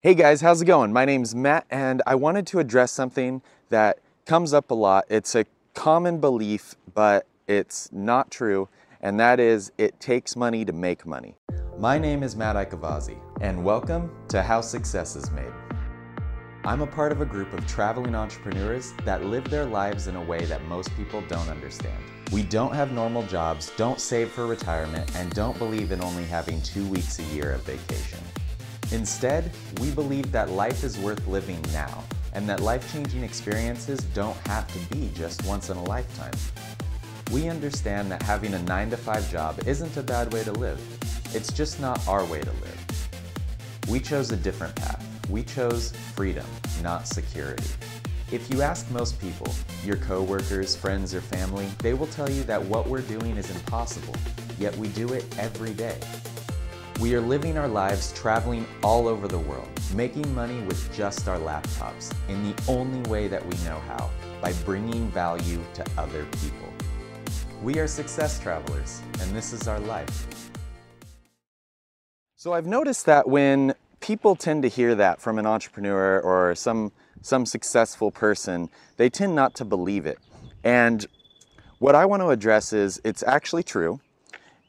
Hey guys, how's it going? My name's Matt and I wanted to address something that comes up a lot. It's a common belief, but it's not true, and that is it takes money to make money. My name is Matt Ikavazi, and welcome to How Success is Made. I'm a part of a group of traveling entrepreneurs that live their lives in a way that most people don't understand. We don't have normal jobs, don't save for retirement, and don't believe in only having two weeks a year of vacation. Instead, we believe that life is worth living now, and that life-changing experiences don't have to be just once in a lifetime. We understand that having a 9 to 5 job isn't a bad way to live. It's just not our way to live. We chose a different path. We chose freedom, not security. If you ask most people, your coworkers, friends, or family, they will tell you that what we're doing is impossible, yet we do it every day. We are living our lives traveling all over the world, making money with just our laptops in the only way that we know how, by bringing value to other people. We are success travelers, and this is our life. So I've noticed that when people tend to hear that from an entrepreneur or some, some successful person, they tend not to believe it. And what I want to address is it's actually true.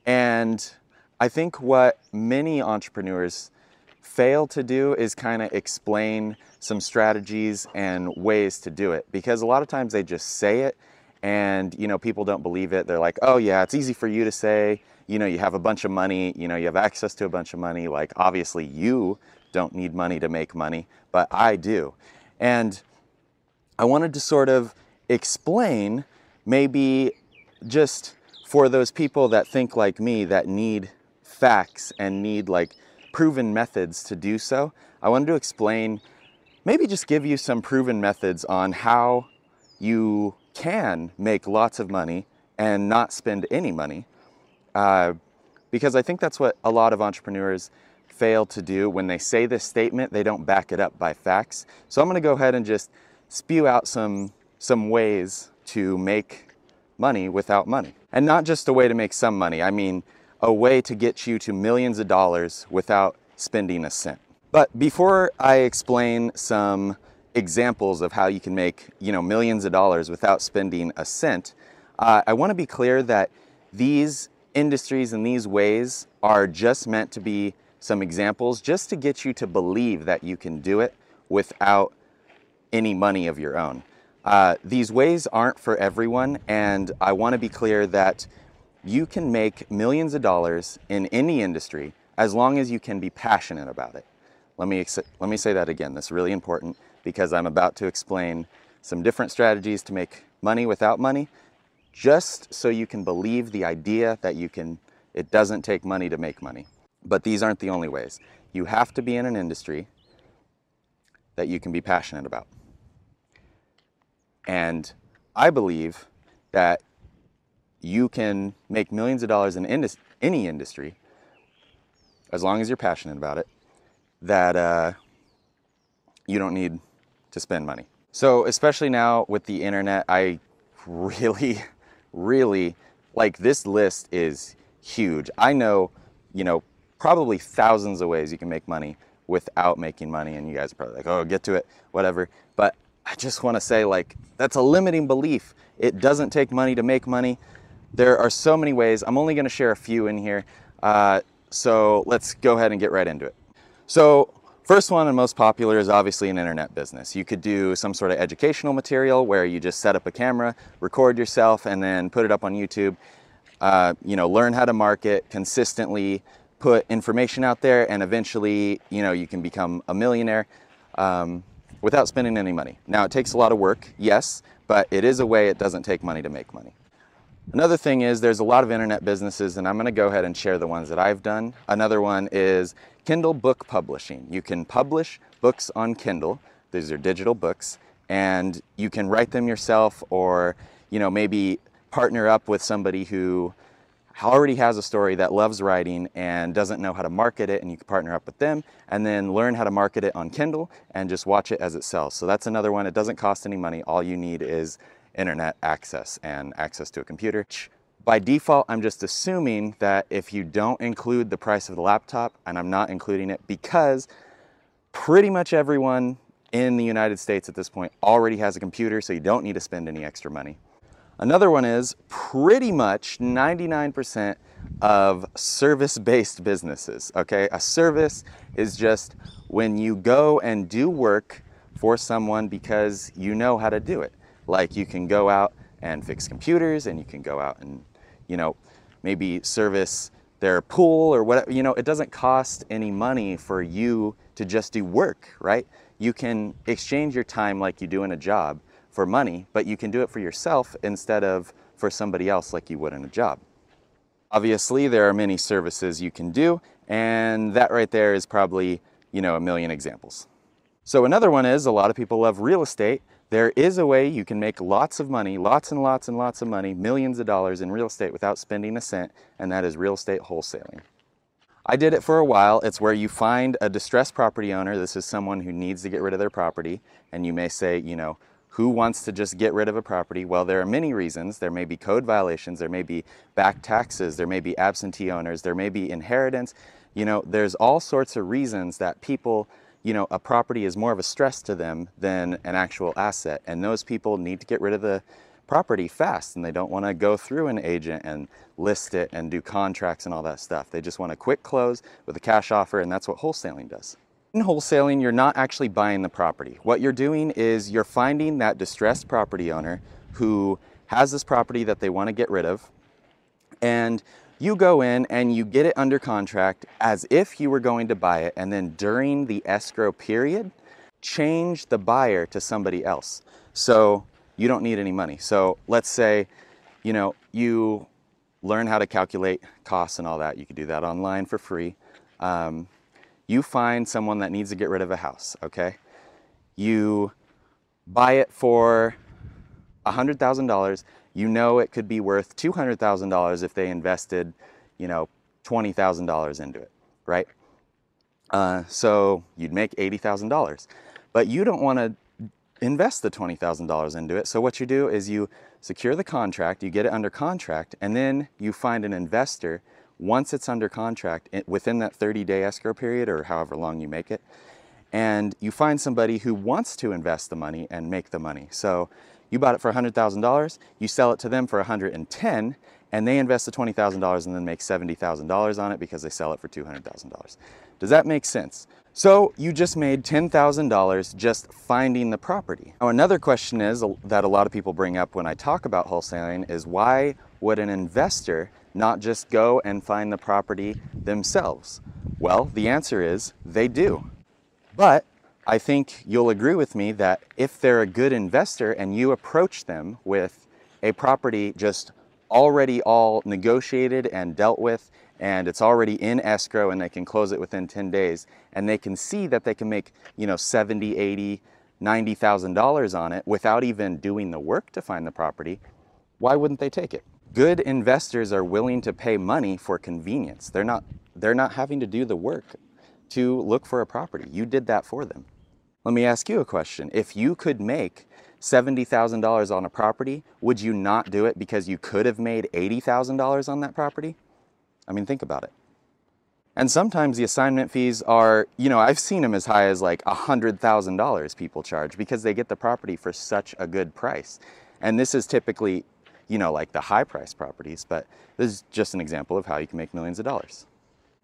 And I think what many entrepreneurs fail to do is kind of explain some strategies and ways to do it because a lot of times they just say it and you know people don't believe it. They're like oh yeah it's easy for you to say. You know you have a bunch of money you know you have access to a bunch of money. Like obviously you don't need money to make money but I do. And I wanted to sort of explain maybe just for those people that think like me that need facts and need like proven methods to do so, I wanted to explain, maybe just give you some proven methods on how you can make lots of money and not spend any money. Uh, because I think that's what a lot of entrepreneurs fail to do. When they say this statement, they don't back it up by facts. So I'm gonna go ahead and just spew out some, some ways to make money without money. And not just a way to make some money. I mean, a way to get you to millions of dollars without spending a cent. But before I explain some examples of how you can make you know millions of dollars without spending a cent, uh, I want to be clear that these industries and these ways are just meant to be some examples just to get you to believe that you can do it without any money of your own. Uh, these ways aren't for everyone, and I want to be clear that you can make millions of dollars in any industry as long as you can be passionate about it. Let me, let me say that again. That's really important because I'm about to explain some different strategies to make money without money, just so you can believe the idea that you can, it doesn't take money to make money. But these aren't the only ways. You have to be in an industry that you can be passionate about. And I believe that you can make millions of dollars in indus any industry, as long as you're passionate about it, that uh, you don't need to spend money. So especially now with the internet, I really, really, like this list is huge. I know, you know, probably thousands of ways you can make money without making money and you guys are probably like, oh, get to it, whatever. But I just wanna say like, that's a limiting belief. It doesn't take money to make money. There are so many ways. I'm only gonna share a few in here. Uh, so let's go ahead and get right into it. So first one and most popular is obviously an internet business. You could do some sort of educational material where you just set up a camera, record yourself, and then put it up on YouTube. Uh, you know, learn how to market consistently, put information out there, and eventually, you know, you can become a millionaire um, without spending any money. Now, it takes a lot of work, yes, but it is a way it doesn't take money to make money. Another thing is there's a lot of internet businesses and I'm gonna go ahead and share the ones that I've done. Another one is Kindle book publishing. You can publish books on Kindle. These are digital books and you can write them yourself or you know maybe partner up with somebody who already has a story that loves writing and doesn't know how to market it and you can partner up with them and then learn how to market it on Kindle and just watch it as it sells. So that's another one. It doesn't cost any money. All you need is internet access and access to a computer. By default, I'm just assuming that if you don't include the price of the laptop, and I'm not including it because Pretty much everyone in the United States at this point already has a computer, so you don't need to spend any extra money. Another one is pretty much 99% of service-based businesses, okay? A service is just when you go and do work for someone because you know how to do it. Like you can go out and fix computers and you can go out and, you know, maybe service their pool or whatever, you know, it doesn't cost any money for you to just do work, right? You can exchange your time like you do in a job for money, but you can do it for yourself instead of for somebody else like you would in a job. Obviously, there are many services you can do, and that right there is probably, you know, a million examples. So another one is a lot of people love real estate. There is a way you can make lots of money, lots and lots and lots of money, millions of dollars in real estate without spending a cent, and that is real estate wholesaling. I did it for a while. It's where you find a distressed property owner. This is someone who needs to get rid of their property. And you may say, you know, who wants to just get rid of a property? Well, there are many reasons. There may be code violations, there may be back taxes, there may be absentee owners, there may be inheritance. You know, there's all sorts of reasons that people, you know, a property is more of a stress to them than an actual asset. And those people need to get rid of the property fast and they don't want to go through an agent and list it and do contracts and all that stuff. They just want a quick close with a cash offer and that's what wholesaling does. In wholesaling, you're not actually buying the property. What you're doing is you're finding that distressed property owner who has this property that they want to get rid of, and you go in and you get it under contract as if you were going to buy it, and then during the escrow period, change the buyer to somebody else. So you don't need any money. So let's say, you know, you learn how to calculate costs and all that. You can do that online for free. Um, you find someone that needs to get rid of a house, okay? You buy it for $100,000. You know it could be worth $200,000 if they invested, you know, $20,000 into it, right? Uh, so you'd make $80,000. But you don't want to invest the $20,000 into it. So what you do is you secure the contract, you get it under contract, and then you find an investor once it's under contract within that 30 day escrow period or however long you make it and you find somebody who wants to invest the money and make the money so you bought it for $100,000 you sell it to them for 110 and they invest the $20,000 and then make $70,000 on it because they sell it for $200,000 does that make sense so you just made $10,000 just finding the property. Now another question is uh, that a lot of people bring up when I talk about wholesaling is why would an investor not just go and find the property themselves? Well, the answer is they do. But I think you'll agree with me that if they're a good investor and you approach them with a property just already all negotiated and dealt with and it's already in escrow and they can close it within 10 days and they can see that they can make, you know, 70, 80, $90,000 on it without even doing the work to find the property, why wouldn't they take it? good investors are willing to pay money for convenience. They're not, they're not having to do the work to look for a property. You did that for them. Let me ask you a question. If you could make $70,000 on a property, would you not do it because you could have made $80,000 on that property? I mean, think about it. And sometimes the assignment fees are, you know, I've seen them as high as like $100,000 people charge because they get the property for such a good price. And this is typically you know, like the high price properties, but this is just an example of how you can make millions of dollars.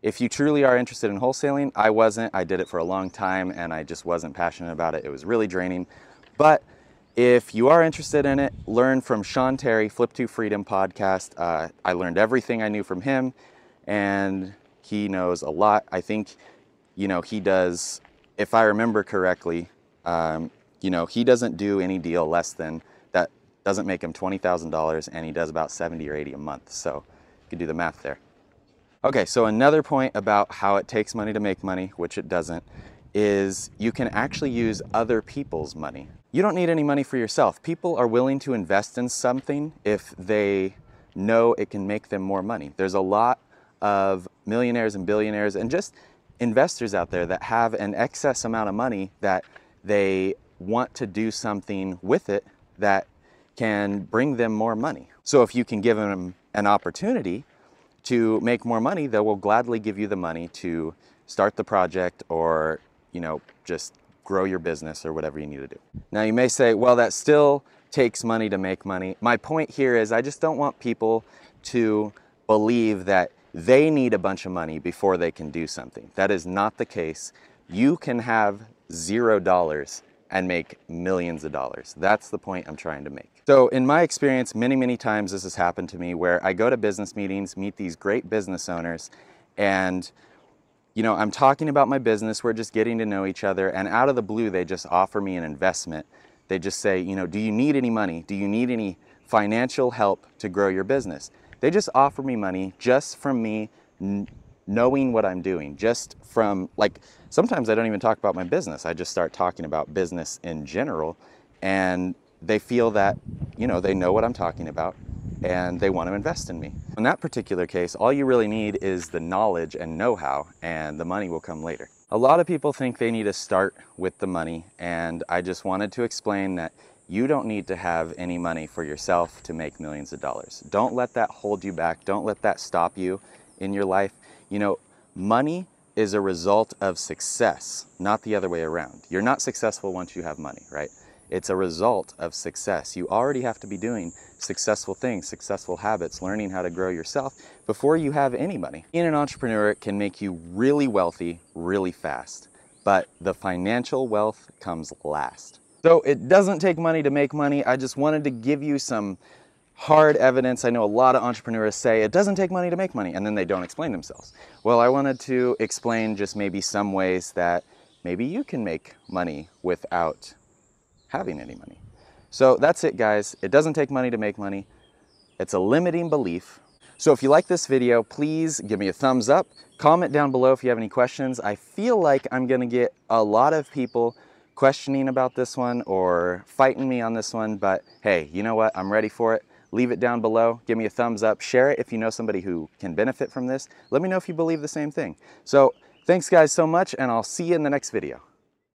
If you truly are interested in wholesaling, I wasn't. I did it for a long time and I just wasn't passionate about it. It was really draining. But if you are interested in it, learn from Sean Terry, Flip to Freedom podcast. Uh, I learned everything I knew from him and he knows a lot. I think, you know, he does, if I remember correctly, um, you know, he doesn't do any deal less than that doesn't make him $20,000 and he does about 70 or 80 a month. So you can do the math there. Okay, so another point about how it takes money to make money, which it doesn't, is you can actually use other people's money. You don't need any money for yourself. People are willing to invest in something if they know it can make them more money. There's a lot of millionaires and billionaires and just investors out there that have an excess amount of money that they want to do something with it that can bring them more money. So if you can give them an opportunity to make more money, they will gladly give you the money to start the project or, you know, just grow your business or whatever you need to do. Now you may say, well, that still takes money to make money. My point here is I just don't want people to believe that they need a bunch of money before they can do something. That is not the case. You can have zero dollars and make millions of dollars. That's the point I'm trying to make. So in my experience, many, many times this has happened to me where I go to business meetings, meet these great business owners, and you know, I'm talking about my business, we're just getting to know each other, and out of the blue, they just offer me an investment. They just say, you know, do you need any money? Do you need any financial help to grow your business? They just offer me money just from me knowing what I'm doing, just from like, sometimes I don't even talk about my business. I just start talking about business in general, and they feel that, you know, they know what I'm talking about and they want to invest in me. In that particular case, all you really need is the knowledge and know-how and the money will come later. A lot of people think they need to start with the money and I just wanted to explain that you don't need to have any money for yourself to make millions of dollars. Don't let that hold you back. Don't let that stop you in your life. You know, money is a result of success, not the other way around. You're not successful once you have money, right? It's a result of success. You already have to be doing successful things, successful habits, learning how to grow yourself before you have any money. Being an entrepreneur can make you really wealthy really fast, but the financial wealth comes last. So it doesn't take money to make money. I just wanted to give you some hard evidence. I know a lot of entrepreneurs say it doesn't take money to make money, and then they don't explain themselves. Well, I wanted to explain just maybe some ways that maybe you can make money without having any money. So that's it guys. It doesn't take money to make money. It's a limiting belief. So if you like this video, please give me a thumbs up. Comment down below if you have any questions. I feel like I'm gonna get a lot of people questioning about this one or fighting me on this one, but hey, you know what? I'm ready for it. Leave it down below. Give me a thumbs up. Share it if you know somebody who can benefit from this. Let me know if you believe the same thing. So thanks guys so much and I'll see you in the next video.